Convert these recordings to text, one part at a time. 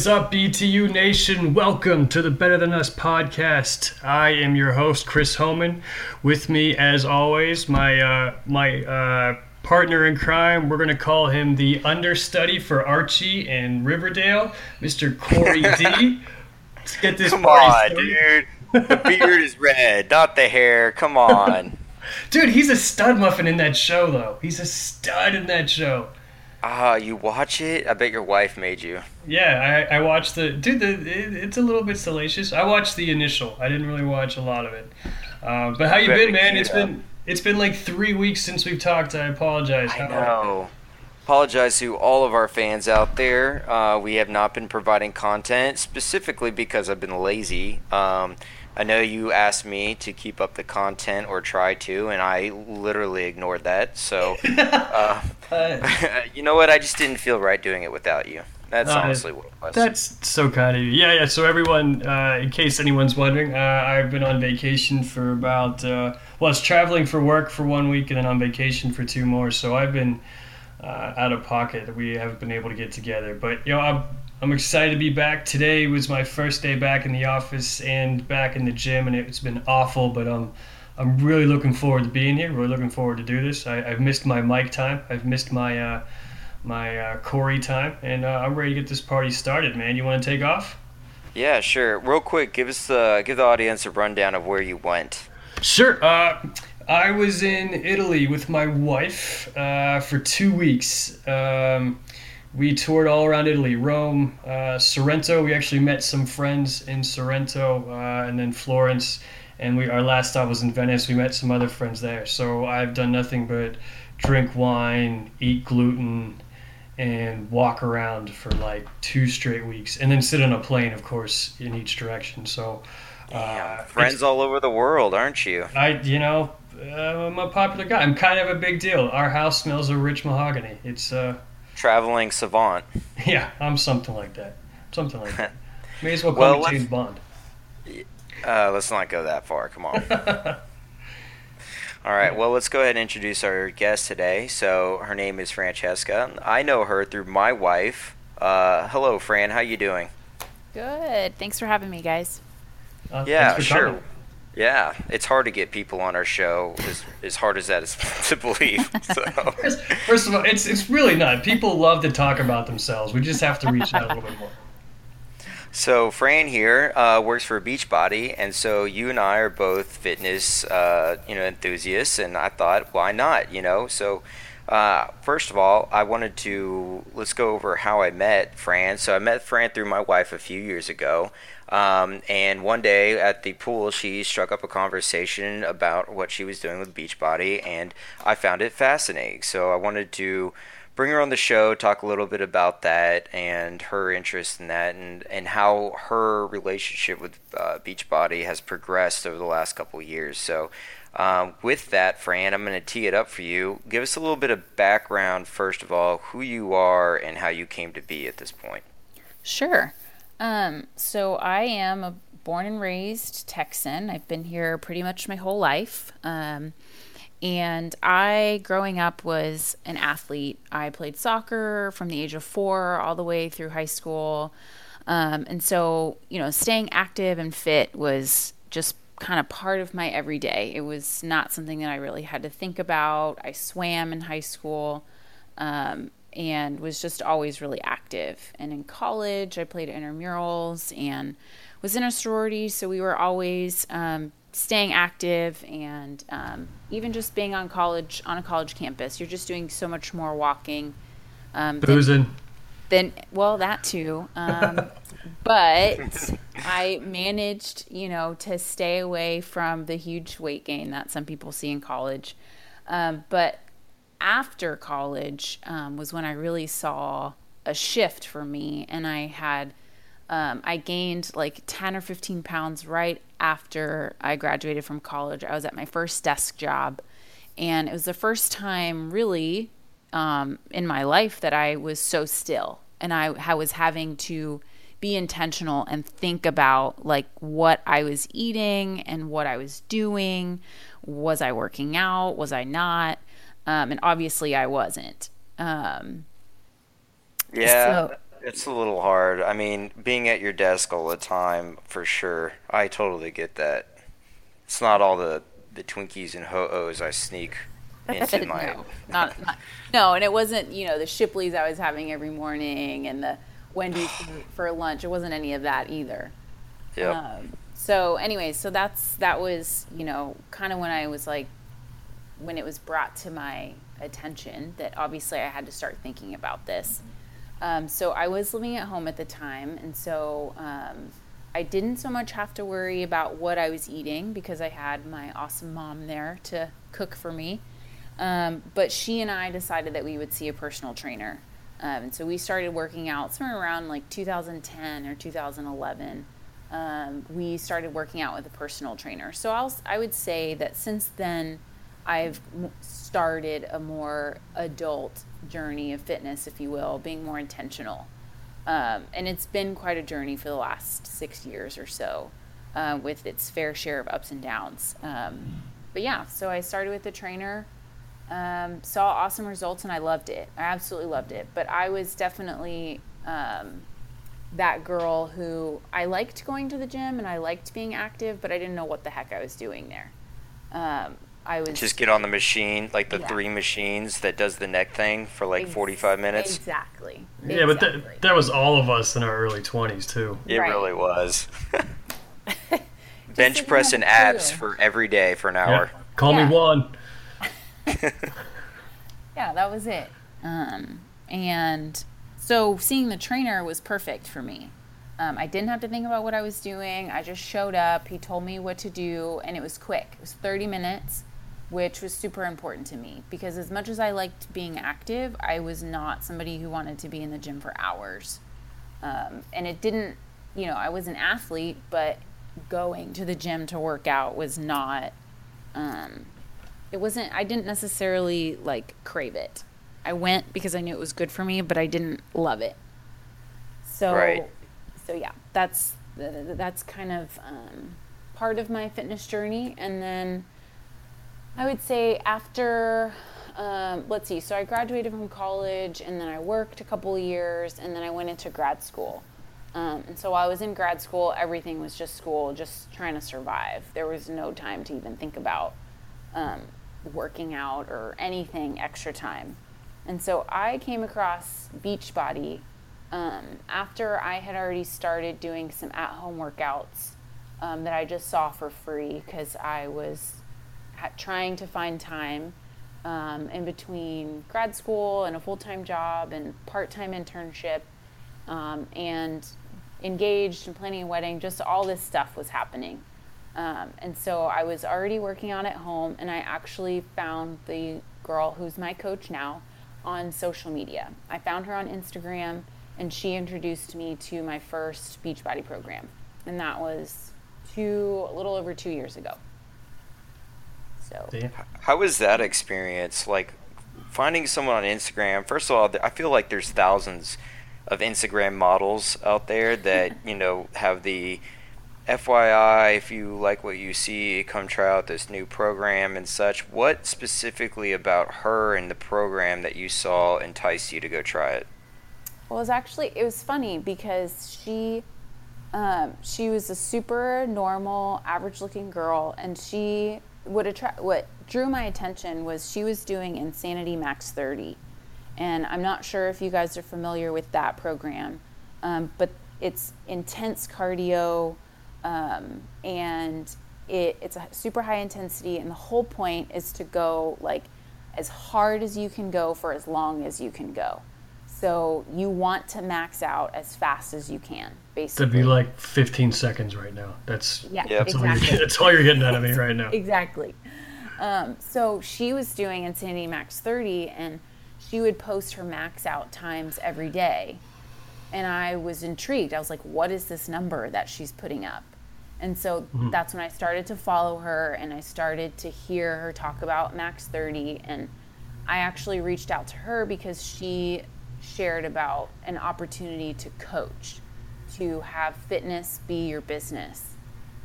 is up, BTU Nation? Welcome to the Better Than Us podcast. I am your host, Chris Homan. With me, as always, my uh, my uh, partner in crime. We're gonna call him the understudy for Archie in Riverdale, Mr. Corey D. Let's get this. Come on, dude. The beard is red, not the hair. Come on. Dude, he's a stud muffin in that show, though. He's a stud in that show. Ah, uh, you watch it? I bet your wife made you. Yeah, I, I watched the dude. The it, it's a little bit salacious. I watched the initial. I didn't really watch a lot of it. Uh, but how you been, man? It's been it's been like three weeks since we've talked. I apologize. I know. Apologize to all of our fans out there. Uh, we have not been providing content specifically because I've been lazy. Um, I know you asked me to keep up the content or try to, and I literally ignored that. So, uh, you know what? I just didn't feel right doing it without you. That's uh, honestly what it was. That's so kind of you. Yeah, yeah. So everyone, uh, in case anyone's wondering, uh, I've been on vacation for about. Uh, well, I was traveling for work for one week, and then on vacation for two more. So I've been uh, out of pocket. We haven't been able to get together. But you know, I'm I'm excited to be back. Today was my first day back in the office and back in the gym, and it's been awful. But um, I'm really looking forward to being here. Really looking forward to do this. I, have missed my mic time. I've missed my uh, my uh, Corey time, and uh, I'm ready to get this party started. Man, you want to take off? Yeah, sure. Real quick, give us the give the audience a rundown of where you went. Sure. Uh, I was in Italy with my wife uh, for two weeks. Um, we toured all around Italy, Rome, uh, Sorrento. We actually met some friends in Sorrento, uh, and then Florence. And we our last stop was in Venice. We met some other friends there. So I've done nothing but drink wine, eat gluten, and walk around for like two straight weeks, and then sit on a plane, of course, in each direction. So. Uh, friends all over the world, aren't you? I, you know, uh, I'm a popular guy. I'm kind of a big deal. Our house smells of rich mahogany. It's uh, traveling savant. Yeah, I'm something like that. Something like that. May as well call well, me James Bond. Uh, let's not go that far. Come on. All right. Well, let's go ahead and introduce our guest today. So her name is Francesca. I know her through my wife. Uh, hello, Fran. How you doing? Good. Thanks for having me, guys. Uh, yeah, sure. Coming. Yeah, it's hard to get people on our show. As, as hard as that is to believe. So. First of all, it's it's really not. People love to talk about themselves. We just have to reach out a little bit more. So Fran here uh, works for Beachbody, and so you and I are both fitness, uh, you know, enthusiasts. And I thought, why not? You know, so. Uh, first of all, I wanted to let's go over how I met Fran. So I met Fran through my wife a few years ago. Um, and one day at the pool, she struck up a conversation about what she was doing with Beachbody, and I found it fascinating. So I wanted to bring her on the show, talk a little bit about that and her interest in that, and, and how her relationship with uh, Beachbody has progressed over the last couple of years. So, um, with that, Fran, I'm going to tee it up for you. Give us a little bit of background, first of all, who you are and how you came to be at this point. Sure. Um, so I am a born and raised Texan. I've been here pretty much my whole life. Um, and I, growing up, was an athlete. I played soccer from the age of four all the way through high school. Um, and so, you know, staying active and fit was just kind of part of my everyday. It was not something that I really had to think about. I swam in high school. Um, and was just always really active. And in college, I played intramurals and was in a sorority, so we were always um, staying active and um, even just being on college on a college campus. You're just doing so much more walking. Um, Boozing. Then, well, that too. Um, but I managed, you know, to stay away from the huge weight gain that some people see in college. Um, but after college um, was when I really saw a shift for me, and I had um, I gained like 10 or 15 pounds right after I graduated from college. I was at my first desk job, and it was the first time really um, in my life that I was so still, and I, I was having to be intentional and think about like what I was eating and what I was doing. Was I working out? Was I not? Um, and obviously I wasn't. Um, yeah. So, It's a little hard. I mean, being at your desk all the time, for sure. I totally get that. It's not all the the Twinkies and Ho Hos I sneak into my. no, not, not no, and it wasn't you know the Shipleys I was having every morning and the Wendy's for, lunch. It wasn't any of that either. Yep. Um, so anyway, so that's that was you know kind of when I was like when it was brought to my attention that obviously I had to start thinking about this. Um, so I was living at home at the time, and so um, I didn't so much have to worry about what I was eating because I had my awesome mom there to cook for me. Um, but she and I decided that we would see a personal trainer. Um, and so we started working out somewhere around like 2010 or 2011. Um, we started working out with a personal trainer. So I'll, I would say that since then, I've started a more adult journey of fitness, if you will, being more intentional. Um, and it's been quite a journey for the last six years or so, uh, with its fair share of ups and downs. Um, but yeah, so I started with the trainer, um, saw awesome results, and I loved it. I absolutely loved it. But I was definitely um, that girl who I liked going to the gym and I liked being active, but I didn't know what the heck I was doing there. Um, I was Just get on the machine, like the Yeah. three machines that does the neck thing for like Ex- 45 minutes. Exactly. Yeah, but that, that was all of us in our early 20s, too. It Right. really was. Bench press and abs clue. for every day for an Yeah. hour. Call Yeah. me one. yeah, that was it. Um, and so seeing the trainer was perfect for me. Um, I didn't have to think about what I was doing. I just showed up. He told me what to do, and it was quick. It was 30 minutes, which was super important to me because as much as I liked being active, I was not somebody who wanted to be in the gym for hours. Um, and it didn't, you know, I was an athlete, but going to the gym to work out was not um, it wasn't i didn't necessarily like crave it i went because i knew it was good for me but i didn't love it so Right. so yeah that's that's kind of um, part of my fitness journey and then i would say after um, let's see so i graduated from college and then i worked a couple of years and then i went into grad school um, and so while I was in grad school, everything was just school, just trying to survive. There was no time to even think about um, working out or anything extra time. And so I came across Beachbody um, after I had already started doing some at home workouts um, that I just saw for free because I was trying to find time um, in between grad school and a full time job and part time internship um, and engaged and planning a wedding. Just all this stuff was happening. Um, and so I was already working on at home, and I actually found the girl who's my coach now on social media. I found her on Instagram, and she introduced me to my first Beachbody program, and that was two, a little over two years ago. So Yeah. How was that experience? Like finding someone on Instagram. First of all, I feel like there's thousands of Instagram models out there that you know have the FYI. If you like what you see, come try out this new program and such. What specifically about her and the program that you saw enticed you to go try it? Well, it was actually it was funny because she um, she was a super normal, average-looking girl, and she what attract what drew my attention was she was doing Insanity Max 30, and I'm not sure if you guys are familiar with that program, um, but it's intense cardio, um, and it, it's a super high intensity, and the whole point is to go like as hard as you can go for as long as you can go. So you want to max out as fast as you can, basically. That'd be like 15 seconds right now. That's yeah, Yep. that's, all you're, exactly. that's all you're getting out of me right now. exactly. Um, so she was doing Insanity Max 30, and she would post her max out times every day. And I was intrigued. I was like, what is this number that she's putting up? And so that's when I started to follow her and I started to hear her talk about Max 30. And I actually reached out to her because she shared about an opportunity to coach, to have fitness be your business.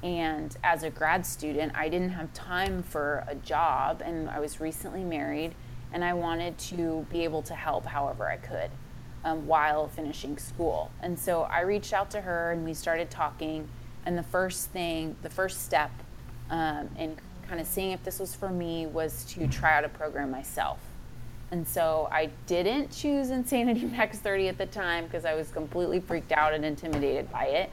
And as a grad student, I didn't have time for a job, and I was recently married, and I wanted to be able to help however I could. um, while finishing school. And so I reached out to her and we started talking. And the first thing, the first step um, in kind of seeing if this was for me was to try out a program myself. And so I didn't choose Insanity Max 30 at the time because I was completely freaked out and intimidated by it.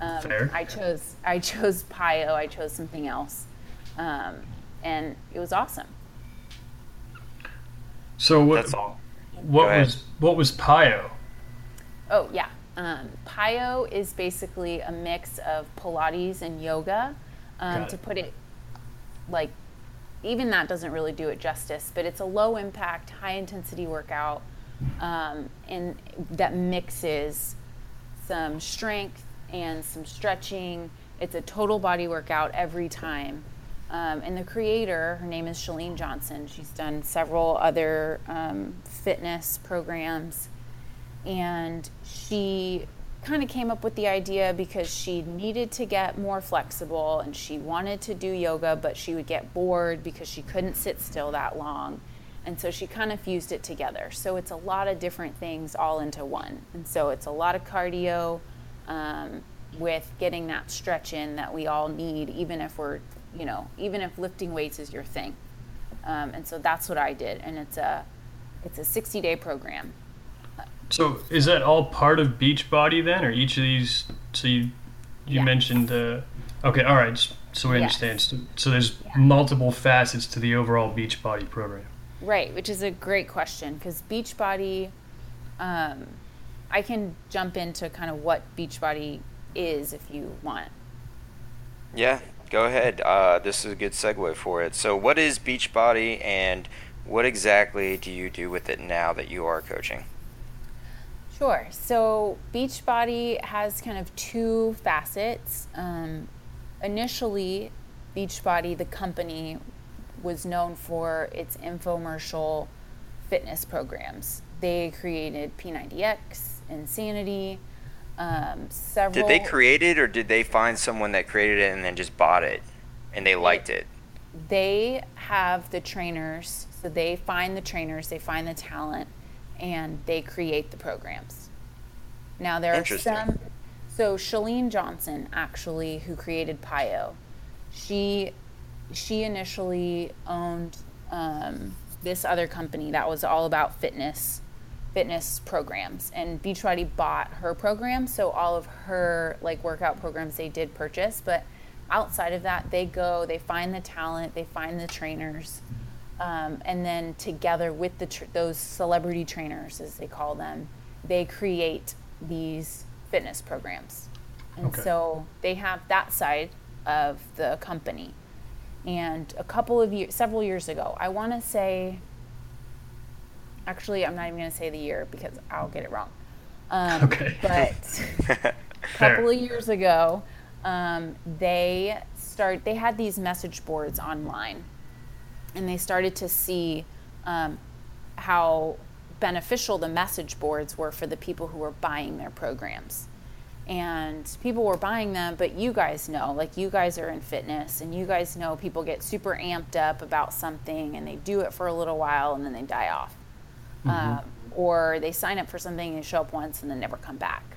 Um, Fair. I chose I chose PiYo. I chose something else, um, and it was awesome. So what? That's all. What Go ahead. was what was PiYo? Oh yeah, um, PiYo is basically a mix of Pilates and yoga. Um, to put it like, even that doesn't really do it justice, but it's a low impact, high intensity workout, um, and that mixes some strength and some stretching. It's a total body workout every time. Um, and the creator, her name is Chalene Johnson. She's done several other um, fitness programs. And she kind of came up with the idea because she needed to get more flexible and she wanted to do yoga, but she would get bored because she couldn't sit still that long. And so she kind of fused it together. So it's a lot of different things all into one. And so it's a lot of cardio um, with getting that stretch in that we all need, even if we're, you know, even if lifting weights is your thing. Um, and so that's what I did. And it's a, it's a 60 day program. So is that all part of Beachbody then, or each of these? So you you Yes. mentioned. Uh, okay, all right. So we Yes. understand. So, so there's multiple facets to the overall Beachbody program. Right, which is a great question because Beachbody, um, I can jump into kind of what Beachbody is if you want. Yeah, go ahead. Uh, this is a good segue for it. So, what is Beachbody, and what exactly do you do with it now that you are coaching? Sure. So Beachbody has kind of two facets. Um, initially, Beachbody, the company, was known for its infomercial fitness programs. They created P90X, Insanity, um, several. Did they create it, or did they find someone that created it and then just bought it, and they liked it? they have the trainers so they find the trainers they find the talent and they create the programs. Now there are some so chalene johnson actually who created PiYo she she initially owned um, this other company that was all about fitness fitness programs. And beachbody bought her program so all of her like workout programs they did purchase. But outside of that they go they find the talent they find the trainers um, and then together with the tr- those celebrity trainers as they call them they create these fitness programs. And Okay. so they have that side of the company. And a couple of years several years ago i want to say actually i'm not even going to say the year because i'll get it wrong. Um, Okay. but a couple of years ago um, they start they had these message boards online and they started to see um, how beneficial the message boards were for the people who were buying their programs. And people were buying them but you guys know like you guys are in fitness and you guys know people get super amped up about something and they do it for a little while and then they die off. Um, or they sign up for something and show up once and then never come back.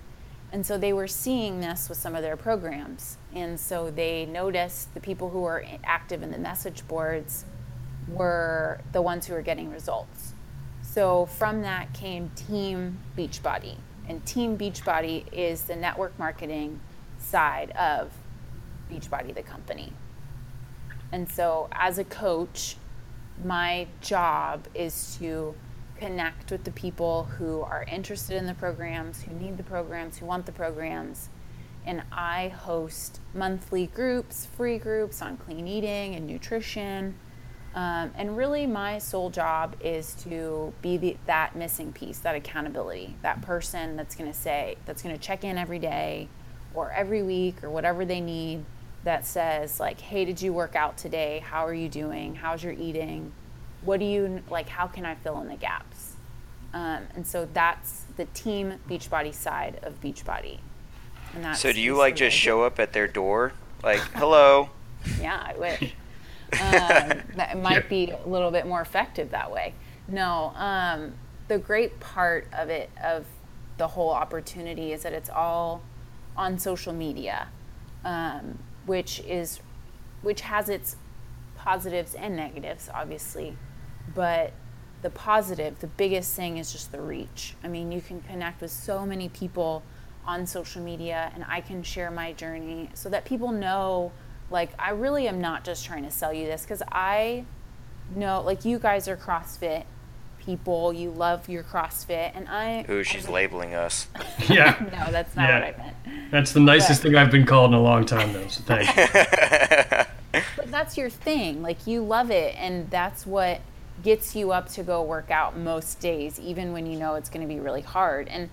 And so they were seeing this with some of their programs. And so they noticed the people who were active in the message boards were the ones who were getting results so from that came Team Beachbody. And Team Beachbody is the network marketing side of Beachbody, the company. And so as a coach, my job is to connect with the people who are interested in the programs, who need the programs, who want the programs. And I host monthly groups, free groups on clean eating and nutrition. Um, and really, my sole job is to be the, that missing piece, that accountability, that person that's going to say, that's going to check in every day or every week or whatever they need that says, like, hey, did you work out today? How are you doing? How's your eating? What do you like? How can I fill in the gaps? Um, and so that's the team Beachbody side of Beachbody. And that's So, do you like just what I do. show up at their door, like, hello? Yeah, I wish. Um, that might Yeah. be a little bit more effective that way. No, um, the great part of it of the whole opportunity is that it's all on social media, um, which is which has its positives and negatives, obviously. But the positive, the biggest thing is just the reach. I mean, you can connect with so many people on social media, and I can share my journey so that people know, like, I really am not just trying to sell you this because I know, like, you guys are CrossFit people, you love your CrossFit, and I. Ooh, she's labeling us. Yeah. no, that's not Yeah. what I meant. That's the nicest thing I've been called in a long time, though. So thank you. But that's your thing. Like you love it, and that's what gets you up to go work out most days, even when you know it's going to be really hard. And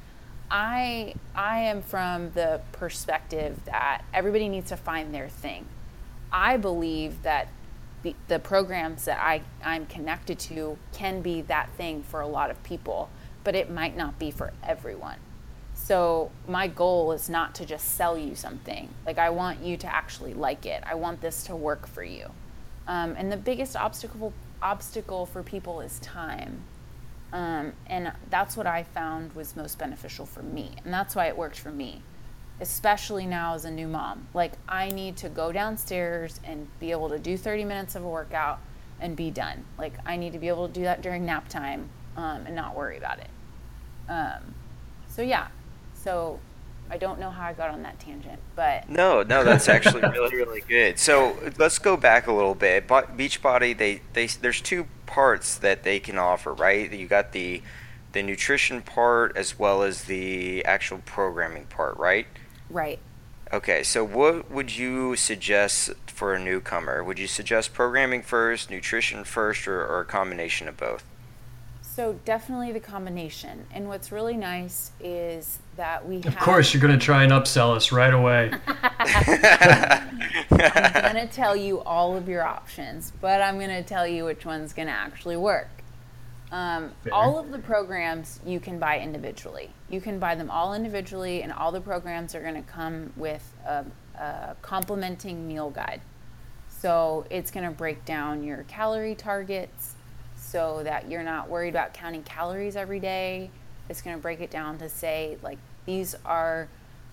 I I am from the perspective that everybody needs to find their thing. I believe that the, the programs that I, I'm connected to can be that thing for a lot of people, but it might not be for everyone. So my goal is not to just sell you something. Like I want you to actually like it. I want this to work for you. Um, and the biggest obstacle obstacle for people is time. Um, and that's what I found was most beneficial for me, and that's why it worked for me, especially now as a new mom. Like I need to go downstairs and be able to do 30 minutes of a workout and be done. Like I need to be able to do that during nap time um, and not worry about it. Um, so yeah, so I don't know how I got on that tangent, but No, no, that's actually really, really good. So let's go back a little bit. Bo- Beachbody, they, they, there's two parts that they can offer, right? You got the, the nutrition part as well as the actual programming part, right? Right. Okay, so what would you suggest for a newcomer? Would you suggest programming first, nutrition first, or, or a combination of both? So definitely the combination. And what's really nice is that we Of have course, you're going to try and upsell us right away. I'm going to tell you all of your options, but I'm going to tell you which one's going to actually work. Um, all of the programs you can buy individually. You can buy them all individually, and all the programs are going to come with a, a complementing meal guide. So it's going to break down your calorie targets so that you're not worried about counting calories every day. It's going to break it down to say, like, these are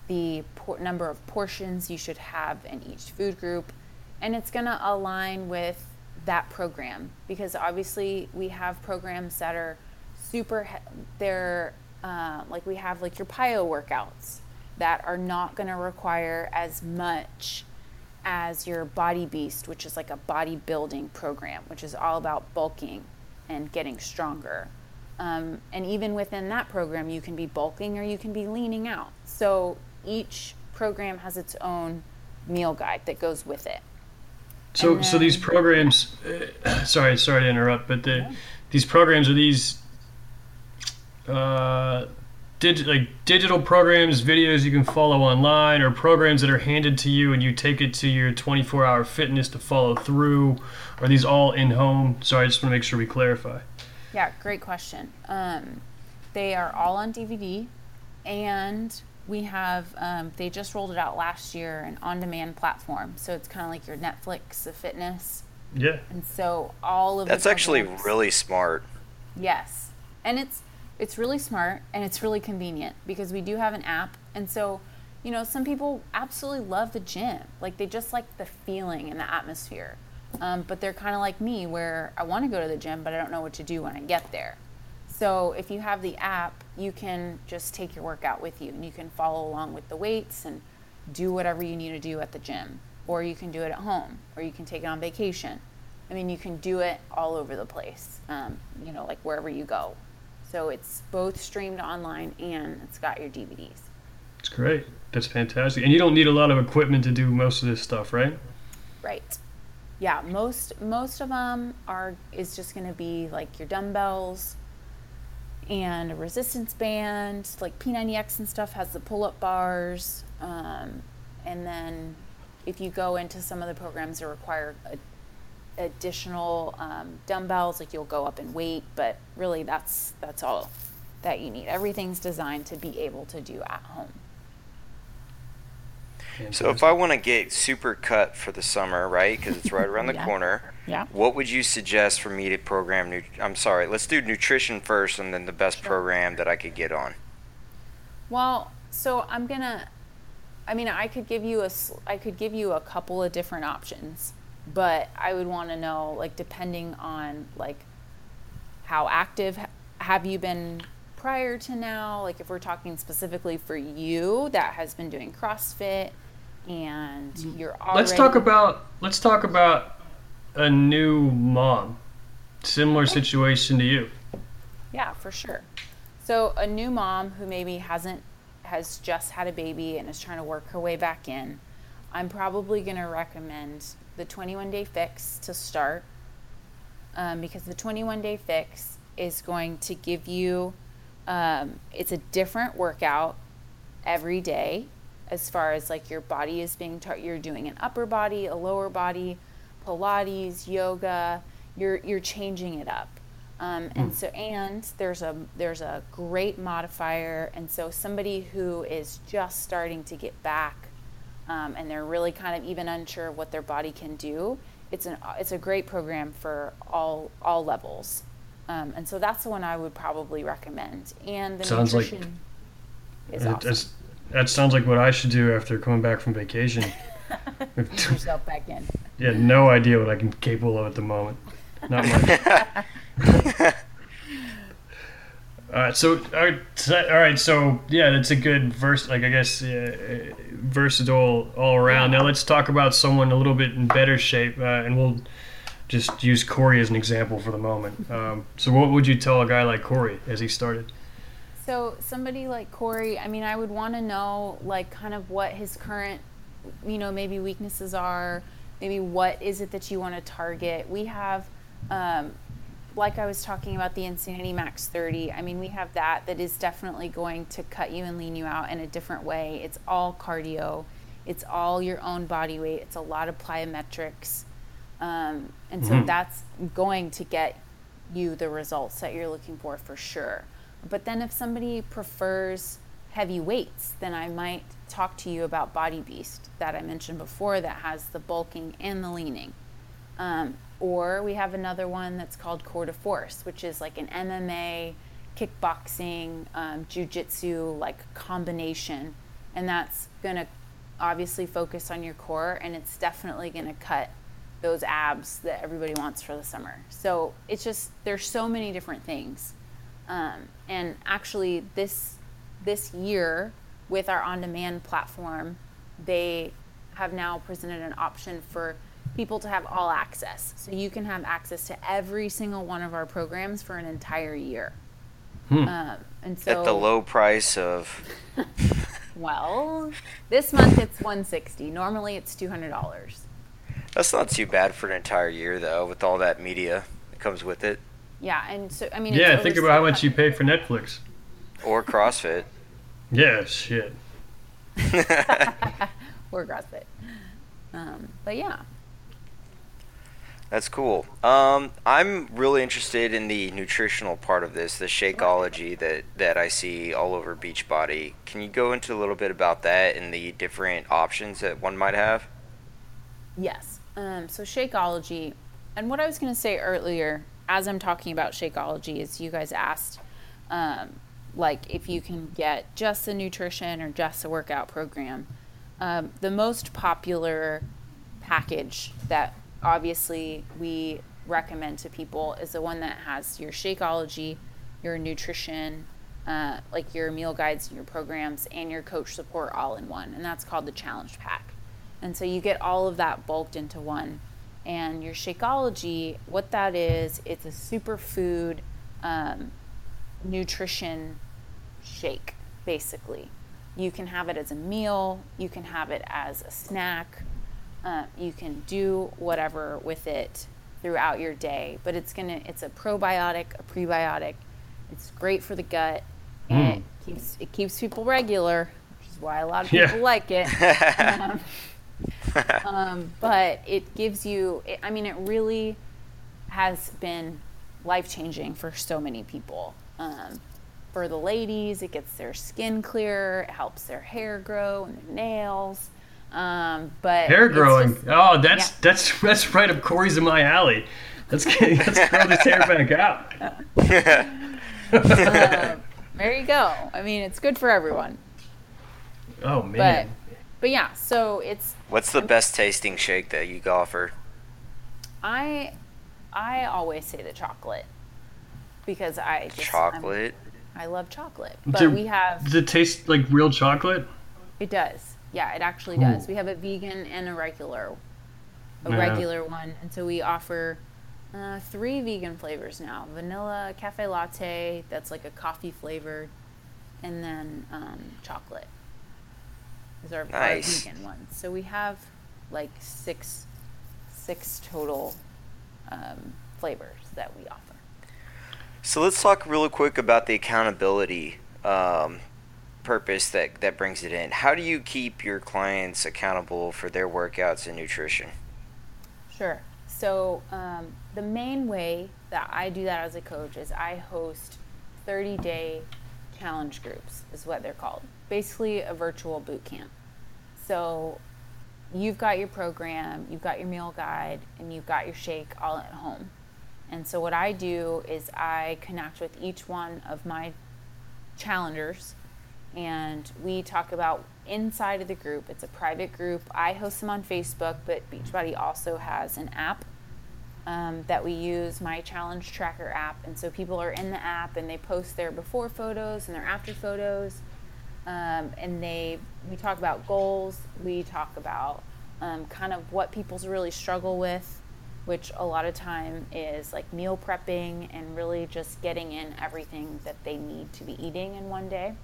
the por- number of portions you should have in each food group. And it's going to align with that program because obviously we have programs that are super, they're uh, like we have like your PiYo workouts that are not going to require as much as your Body Beast, which is like a bodybuilding program, which is all about bulking and getting stronger. Um, and even within that program, you can be bulking or you can be leaning out. So each program has its own meal guide that goes with it. So, And so these programs. Uh, sorry, sorry to interrupt, but the these programs are these uh, dig, like digital programs, videos you can follow online, or programs that are handed to you and you take it to your 24-hour fitness to follow through. Are these all in home? Sorry, I just want to make sure we clarify. Yeah, great question. Um, they are all on DVD, and we have um, they just rolled it out last year an on-demand platform. So it's kind of like your Netflix of fitness, Yeah. and so all of the That's actually programs- really smart. Yes. And it's it's really smart and it's really convenient because we do have an app and so you know some people absolutely love the gym like they just like the feeling and the atmosphere um, but they're kind of like me where i want to go to the gym but i don't know what to do when i get there so if you have the app you can just take your workout with you and you can follow along with the weights and do whatever you need to do at the gym or you can do it at home or you can take it on vacation I mean, you can do it all over the place, um, you know, like wherever you go. So it's both streamed online and it's got your DVDs. It's great. That's fantastic. And you don't need a lot of equipment to do most of this stuff, right? Right. Yeah, most most of them are is just going to be like your dumbbells and a resistance band, like P90X and stuff has the pull-up bars. Um, and then if you go into some of the programs that require a, additional um, dumbbells, like you'll go up in weight, but really that's that's all that you need. Everything's designed to be able to do at home. So if I want to get super cut for the summer, right? Because it's right around the Yeah. corner. Yeah. What would you suggest for me to program? Nu- I'm sorry. Let's do nutrition first, and then the best program that I could get on. Well, so I'm gonna. I mean, I could give you a. s- I could give you a couple of different options, but I would want to know, like, depending on like how active have you been prior to now? Like, if we're talking specifically for you that has been doing CrossFit, and you're already. Let's talk about let's talk about a new mom. Similar situation to you. Yeah, for sure. So a new mom who maybe hasn't has just had a baby and is trying to work her way back in, I'm probably going to recommend the 21 day fix to start um, because the 21 day fix is going to give you um, it's a different workout every day as far as like your body is being taught. you're doing an upper body a lower body pilates yoga you're you're changing it up um, and so and there's a there's a great modifier and so somebody who is just starting to get back um, and they're really kind of even unsure of what their body can do it's an it's a great program for all all levels um, and so that's the one I would probably recommend and the Sounds like- nutrition is It- awesome. It's- that sounds like what I should do after coming back from vacation. Ease yourself back in. yeah, no idea what I'm capable of at the moment. Not much. All right, so all right, so- all right, so yeah, that's a good verse. Like I guess uh, versatile all around. Now let's talk about someone a little bit in better shape, uh, and we'll just use Corey as an example for the moment. Um, so, what would you tell a guy like Corey as he started? So somebody like Corey, I mean, I would want to know like kind of what his current, you know, maybe weaknesses are. Maybe what is it that you want to target? We have, um, like I was talking about the Insanity Max 30. I mean, we have that that is definitely going to cut you and lean you out in a different way. It's all cardio. It's all your own body weight. It's a lot of plyometrics. Um, and so that's going to get you the results that you're looking for for sure. But then if somebody prefers heavy weights, then I might talk to you about Body Beast that I mentioned before that has the bulking and the leaning. Um, or we have another one that's called Core de Force, which is like an MMA, kickboxing, um, jujitsu like combination, and that's gonna obviously focus on your core, and it's definitely gonna cut those abs that everybody wants for the summer. So it's just there's so many different things, um, and actually this this year with our on-demand platform, they have now presented an option for people to have all access. So you can have access to every single one of our programs for an entire year. Um, and so At the low price of well, this month it's 160. Normally it's $200. that's not too bad for an entire year though, with all that media that comes with it, Yeah, and so I mean Yeah, think about how much you pay for Netflix. or CrossFit. Yeah, shit. or CrossFit. Um, but yeah, That's cool. Um, I'm really interested in the nutritional part of this, the Shakeology that, that I see all over Beachbody. Can you go into a little bit about that and the different options that one might have? Yes. Um, so Shakeology, and what I was going to say earlier, as I'm talking about Shakeology, is you guys asked, um, like, if you can get just the nutrition or just the workout program. Um, the most popular package that obviously we recommend to people is the one that has your Shakeology, your nutrition, uh, like your meal guides and your programs, and your coach support all in one, and that's called the Challenge Pack. And so you get all of that bulked into one. And your Shakeology, what that is, it's a superfood um, nutrition shake, basically. You can have it as a meal, you can have it as a snack, uh, you can do whatever with it throughout your day. But it's gonna, it's a probiotic, a prebiotic. It's great for the gut, and it keeps it keeps people regular, which is why a lot of Yeah. people like it. Um, um, but it gives you it, i mean it really has been life changing for so many people um, for the ladies it gets their skin clearer it helps their hair grow and their nails Um, but Hair growing. just- oh, that's yeah. that's that's right up Corey's in my alley. Let's get, let's grow this hair back out. there you go. I mean, it's good for everyone. Oh man. But yeah, so it's What's the best tasting shake that you offer? I I always say the chocolate because I just, I'm- Chocolate. I love chocolate, but it- we have Does it taste like real chocolate? it does. Yeah, it actually does. Ooh. We have a vegan and a regular, a Yeah. regular one, and so we offer uh, three vegan flavors now: vanilla cafe latte, that's like a coffee flavored, and then um, chocolate. Is our, our vegan ones. So we have like six, six total um, flavors that we offer. So let's talk real quick about the accountability um, purpose that, that brings it in. How do you keep your clients accountable for their workouts and nutrition? Sure. So um, the main way that I do that as a coach is I host 30 day challenge groups, is what they're called. Basically, a virtual boot camp. So you've got your program, you've got your meal guide, and you've got your shake all at home. And so what I do is I connect with each one of my challengers and we talk about inside of the group. It's a private group. I host them on Facebook, but Beachbody also has an app um, that we use, my challenge tracker app. And so people are in the app and they post their before photos and their after photos. Um, and they we talk about goals. We talk about um, kind of what people's really struggle with, which a lot of time is like meal prepping and really just getting in everything that they need to be eating in one day.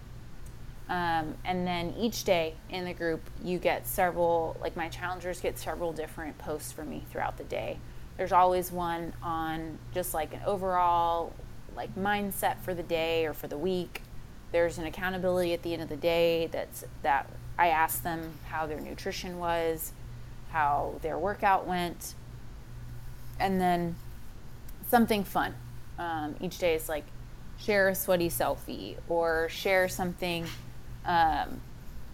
Um, and then each day in the group, you get several, like my challengers get several different posts from me throughout the day. There's always one on just like an overall like mindset for the day or for the week. There's an accountability at the end of the day that's that I ask them how their nutrition was, how their workout went, and then something fun. Um, each day is like share a sweaty selfie or share something, um,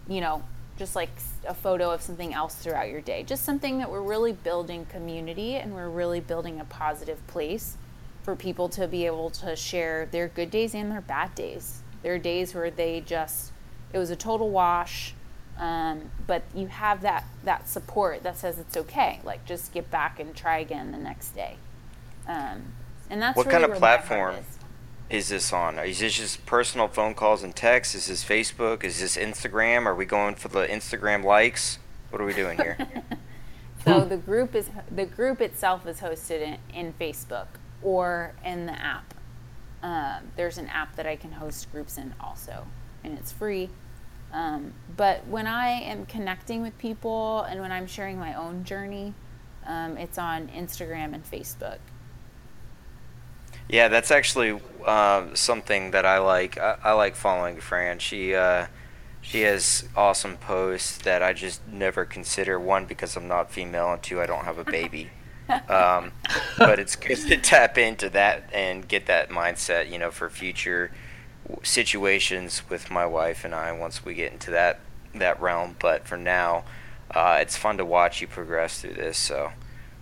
you know, just like a photo of something else throughout your day. Just something that we're really building community and we're really building a positive place for people to be able to share their good days and their bad days. There are days where they just, it was a total wash. Um, but you have that that support that says it's okay. Like just get back and try again the next day. Um, and that's What really kind of where my heart platform? Is. Is this on? Is this just personal phone calls and texts? Is this Facebook? Is this Instagram? Are we going for the Instagram likes? What are we doing here? So the group is the group itself is hosted in, in Facebook or in the app. Um, there's an app that I can host groups in also, and it's free. Um, but when I am connecting with people and when I'm sharing my own journey, um, it's on Instagram and Facebook. Yeah, that's actually um, something that I like. I, I like following Fran. She uh, she has awesome posts that I just never consider. One because I'm not female, and two I don't have a baby. um, but it's good to tap into that and get that mindset, you know, for future situations with my wife and I once we get into that that realm. But for now, uh, it's fun to watch you progress through this. So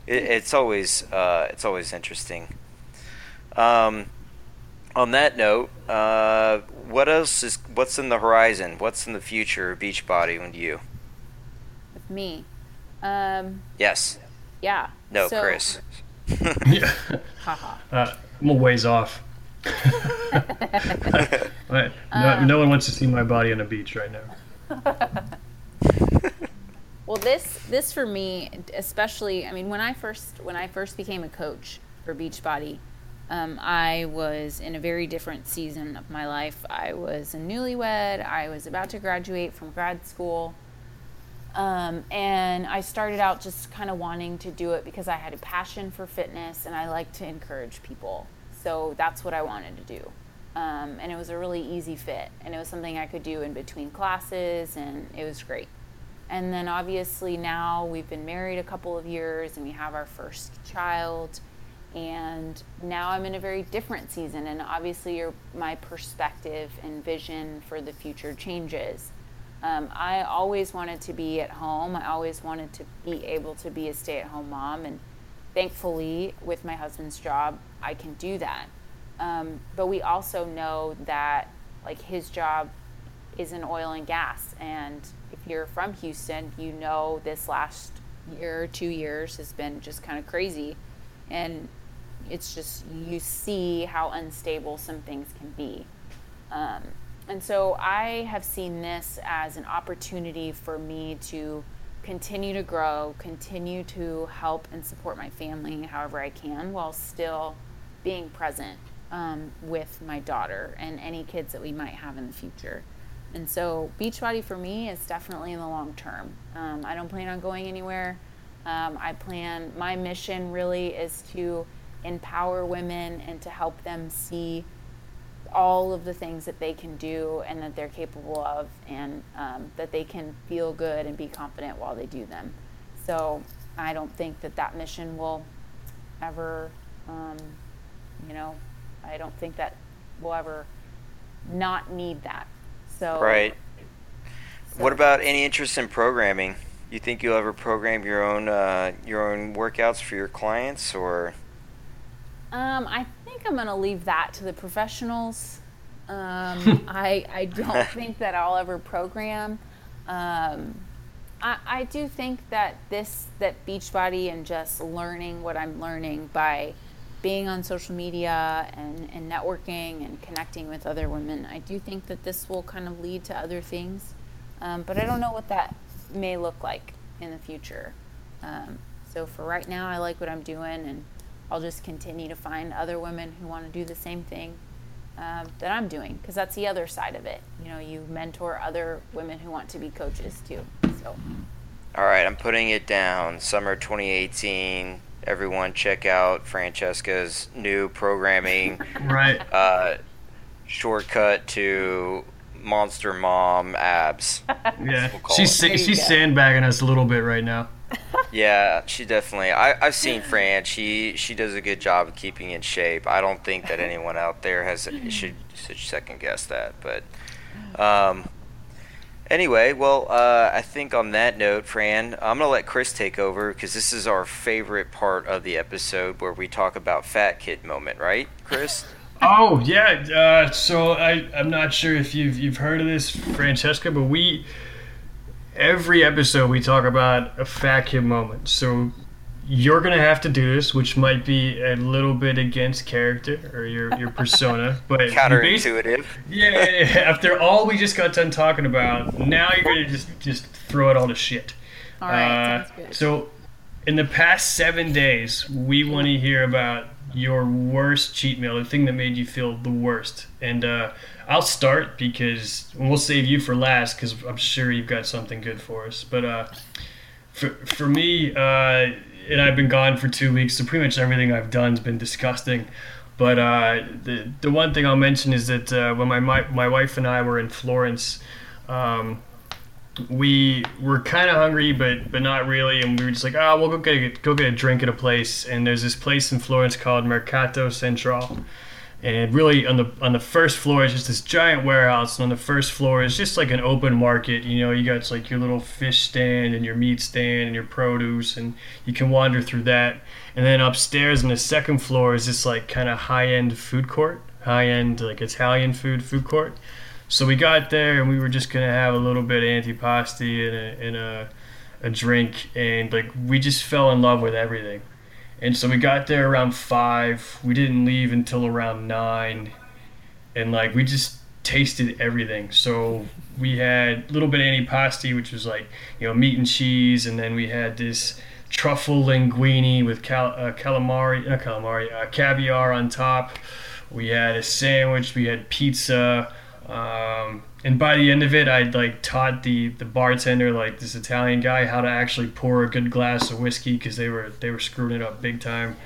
it, it's always uh, it's always interesting. Um, on that note, uh, what else is what's in the horizon? What's in the future of Beachbody and you? With me, um, Yes. yeah. No, So- Chris. yeah. Haha. Uh, I'm a ways off. Right. no, no one wants to see my body on a beach right now. Well, this this for me, especially, I mean, when I first when I first became a coach for Beachbody, um, I was in a very different season of my life. I was a newlywed. I was about to graduate from grad school, um, and I started out just kind of wanting to do it because I had a passion for fitness and I like to encourage people. So that's what I wanted to do. Um, and it was a really easy fit, and it was something I could do in between classes, and it was great. And then obviously now we've been married a couple of years and we have our first child. And now I'm in a very different season. And obviously, your, my perspective and vision for the future changes. Um, I always wanted to be at home. I always wanted to be able to be a stay at home mom. And thankfully, with my husband's job, I can do that. Um, but we also know that, like, his job is in oil and gas. And if you're from Houston, you know this last year two years has been just kind of crazy. And it's just, you see how unstable some things can be. Um, and so I have seen this as an opportunity for me to continue to grow, continue to help and support my family however I can while still being present um, with my daughter and any kids that we might have in the future. And so, Beachbody for me is definitely in the long term. Um, I don't plan on going anywhere. Um, I plan, my mission really is to empower women and to help them see all of the things that they can do and that they're capable of, and um, that they can feel good and be confident while they do them. So I don't think that that mission will ever, um, you know, I don't think that we'll ever not need that. So right. So. What about any interest in programming? You think you'll ever program your own uh, your own workouts for your clients, or? Um, I think I'm going to leave that to the professionals. Um, I, I don't think that I'll ever program. Um, I, I do think that this, that Beachbody and just learning what I'm learning by being on social media and, and networking and connecting with other women, I do think that this will kind of lead to other things. Um, but I don't know what that may look like in the future. Um, so for right now, I like what I'm doing and I'll just continue to find other women who want to do the same thing um, that I'm doing because that's the other side of it. You know, you mentor other women who want to be coaches too. So. All right, I'm putting it down. Summer 2018. Everyone, check out Francesca's new programming. right. Uh, shortcut to monster mom abs. yeah, we'll she's she's sandbagging us a little bit right now yeah, she definitely. I, I've seen Fran. She she does a good job of keeping in shape. I don't think that anyone out there has should should second guess that. But um, anyway, well, uh, I think on that note, Fran, I'm gonna let Chris take over because this is our favorite part of the episode where we talk about fat kid moment, right, Chris? oh yeah. Uh, so I I'm not sure if you've you've heard of this, Francesca, but we every episode we talk about a fat kid moment. So you're gonna have to do this, which might be a little bit against character or your your persona, but counterintuitive. Yeah, yeah, yeah, after all we just got done talking about, now you're gonna just just throw it all to shit. All right, uh, So, in the past seven days, we want to hear about your worst cheat meal, the thing that made you feel the worst, and uh, I'll start because we'll save you for last because I'm sure you've got something good for us. But uh, for for me, uh, and I've been gone for two weeks, so pretty much everything I've done has been disgusting. But uh, the the one thing I'll mention is that uh, when my, my my wife and I were in Florence. Um, we were kind of hungry, but but not really, and we were just like, oh, we'll go get a, go get a drink at a place. And there's this place in Florence called Mercato Central, and really on the on the first floor is just this giant warehouse. And on the first floor is just like an open market. You know you got like your little fish stand and your meat stand and your produce and you can wander through that. And then upstairs on the second floor is this like kind of high-end food court high-end like italian food food court. So we got there and we were just gonna have a little bit of antipasti and a, and a, a drink. And like we just fell in love with everything and so we got there around five. We didn't leave until around nine, and like we just tasted everything. So we had a little bit of antipasti, which was like you know meat and cheese, and then we had this truffle linguine with cal- uh, calamari, not calamari, uh, caviar on top. We had a sandwich. We had pizza. Um, and by the end of it, I'd like taught the the bartender, like this Italian guy, how to actually pour a good glass of whiskey because they were they were screwing it up big time.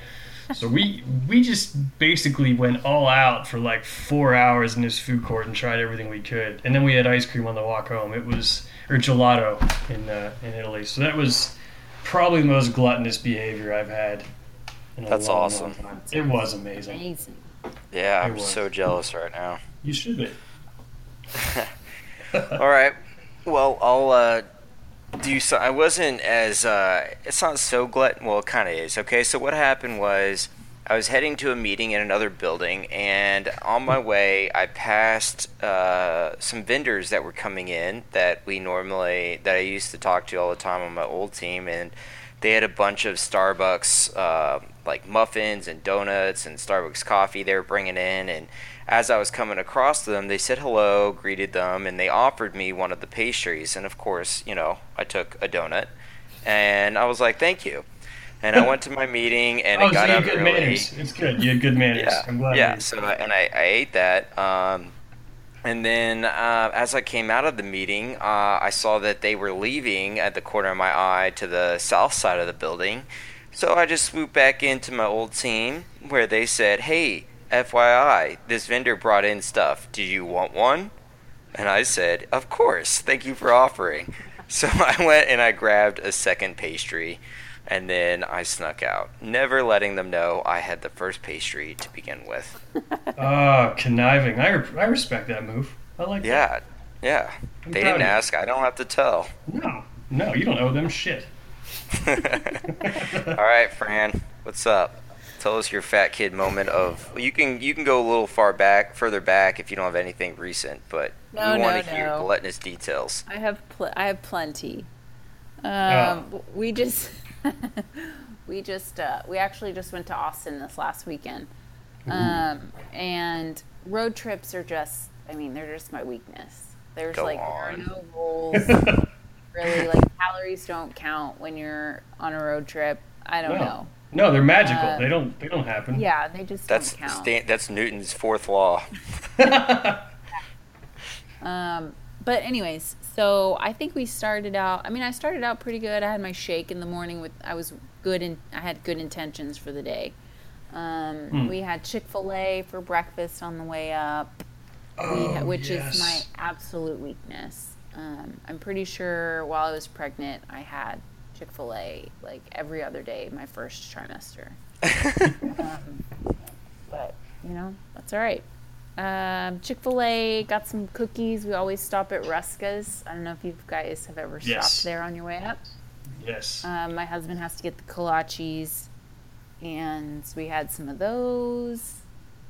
So we we just basically went all out for like four hours in this food court and tried everything we could, and then we had ice cream on the walk home. It was or gelato in uh, in Italy. So that was probably the most gluttonous behavior I've had. That's long, awesome. Long it was amazing. Amazing. Yeah, I'm so jealous right now. You should be. All right. Well, I'll uh, do so. I wasn't as. Uh, it's not so glutton. Well, it kind of is. Okay, so what happened was I was heading to a meeting in another building, and on my way, I passed uh, some vendors that were coming in that we normally that I used to talk to all the time on my old team, and they had a bunch of Starbucks uh, like muffins and donuts and Starbucks coffee they were bringing in, and as I was coming across them, they said hello, greeted them, and they offered me one of the pastries, and of course, you know, I took a donut, and I was like, thank you and I went to my meeting and oh, it got so you had good early. manners. It's good. You had good manners. Yeah, I'm glad. yeah. So I- and I, I ate that. Um, and then uh, as I came out of the meeting, uh, I saw that they were leaving at the corner of my eye to the south side of the building. So I just swooped back into my old team where they said, "Hey, FYI, this vendor brought in stuff. Do you want one?" And I said, "Of course. Thank you for offering." So I went and I grabbed a second pastry and then I snuck out, never letting them know I had the first pastry to begin with. Oh, conniving. I, re- I respect that move. I like that. Yeah, yeah. They didn't ask. I don't have to tell. No, no, you don't owe them shit. All right, Fran, what's up? Tell us your fat kid moment of. You can you can go a little far back, further back if you don't have anything recent, but No, we want no, to hear no. gluttonous details. I have pl- I have plenty. Um, Oh. We just we just uh, we actually just went to Austin this last weekend, um, and road trips are just I mean they're just my weakness. There's Go like there are no rules. really, like calories don't count when you're on a road trip. I don't No. know. No, they're magical. Uh, they don't. They don't happen. Yeah, they just That's don't count. Stan, that's Newton's fourth law. Um, but anyways, so I think we started out. I mean, I started out pretty good. I had my shake in the morning with. I was good and I had good intentions for the day. Um, Hmm. We had Chick Fil A for breakfast on the way up, Oh, ha- which yes. is my absolute weakness. Um, I'm pretty sure while I was pregnant, I had Chick Fil A like every other day my first trimester. um, but you know that's all right. Um, Chick Fil A got some cookies. We always stop at Hruska's. I don't know if you guys have ever Yes. stopped there on your way up. Yes. Um, my husband has to get the kolaches, and we had some of those.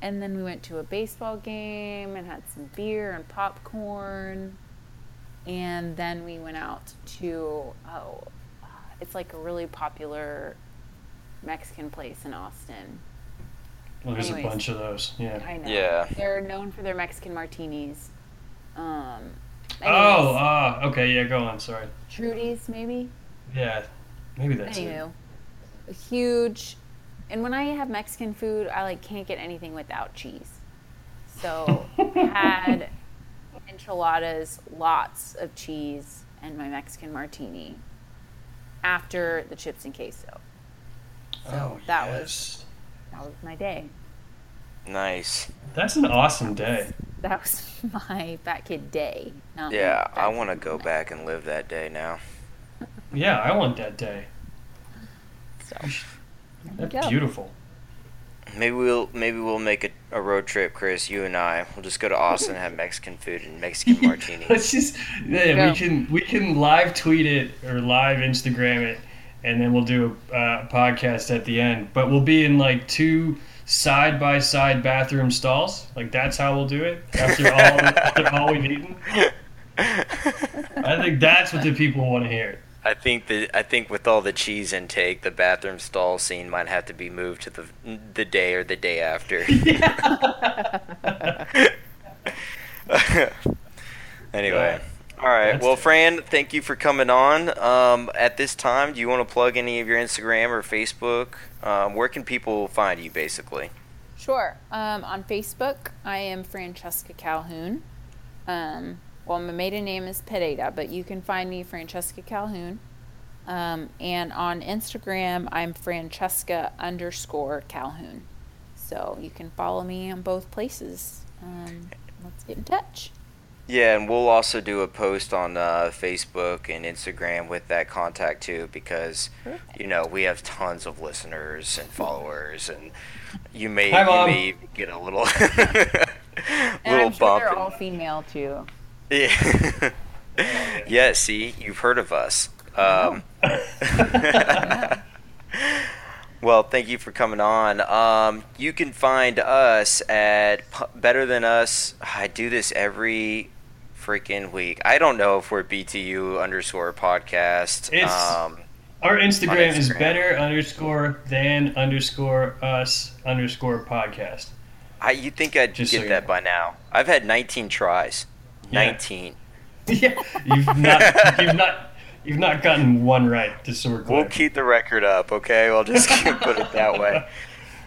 And then we went to a baseball game and had some beer and popcorn. And then we went out to oh, it's like a really popular Mexican place in Austin. well, there's anyways. a bunch of those. Yeah. I know. Yeah. They're known for their Mexican martinis. Um, Oh, anyways, ah, okay. Yeah, go on. Sorry. Trudy's maybe. Yeah, maybe that's it. Anywho, a huge. And when I have Mexican food, I like can't get anything without cheese. So had enchiladas, lots of cheese, and my Mexican martini after the chips and queso. So Oh, that was that was my day. Nice. That's an awesome day. That was my fat kid day. Not Yeah, I want to go moment. back and live that day now. Yeah, I want that day. So That's go. beautiful. Maybe we'll maybe we'll make a, a road trip, Chris. You and I. We'll just go to Austin and have Mexican food and Mexican martini. Let's just yeah, Go. we can we can live tweet it or live Instagram it, and then we'll do a uh, podcast at the end. But we'll be in like two side by side bathroom stalls. Like that's how we'll do it after all after all we've eaten. I think that's what the people want to hear. I think that I think with all the cheese intake, the bathroom stall scene might have to be moved to the the day or the day after. anyway, all right. Well. Fran, thank you for coming on. Um, at this time, do you want to plug any of your Instagram or Facebook? Um, where can people find you, basically? Sure. Um, on Facebook, I am Francesca Calhoun. Um, well, my maiden name is Pereira, but you can find me Francesca Calhoun. Um, and on Instagram, I'm Francesca underscore Calhoun. So you can follow me on both places. Um, let's get in touch. Yeah, and we'll also do a post on uh, Facebook and Instagram with that contact too, because Perfect. you know we have tons of listeners and followers, and you may Hi, you may get a little And little I'm sure bump. they're all female too. Yeah. yeah, see, you've heard of us. Um, well, thank you for coming on. Um, you can find us at P- Better Than Us. I do this every freaking week. I don't know if we're BTU underscore podcast. It's- um, Our Instagram, is better underscore than underscore us underscore podcast. I you think I'd Just get so that know. by now? I've had 19 tries. Yeah. 19. yeah, you've not, you've not, you've not gotten one right. Just so we're. We'll keep the record up, okay? We'll just put it that way.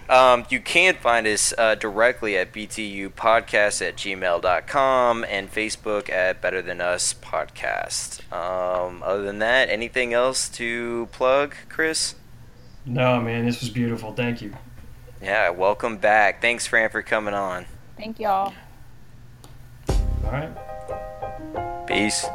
Um, you can find us uh, directly at btupodcast at gmail.com and Facebook at Better Than Us Podcast. Um, other than that, anything else to plug, Chris? No, man, this was beautiful. Thank you. Yeah, welcome back. Thanks, Fran, for coming on. Thank y'all. All right. Peace.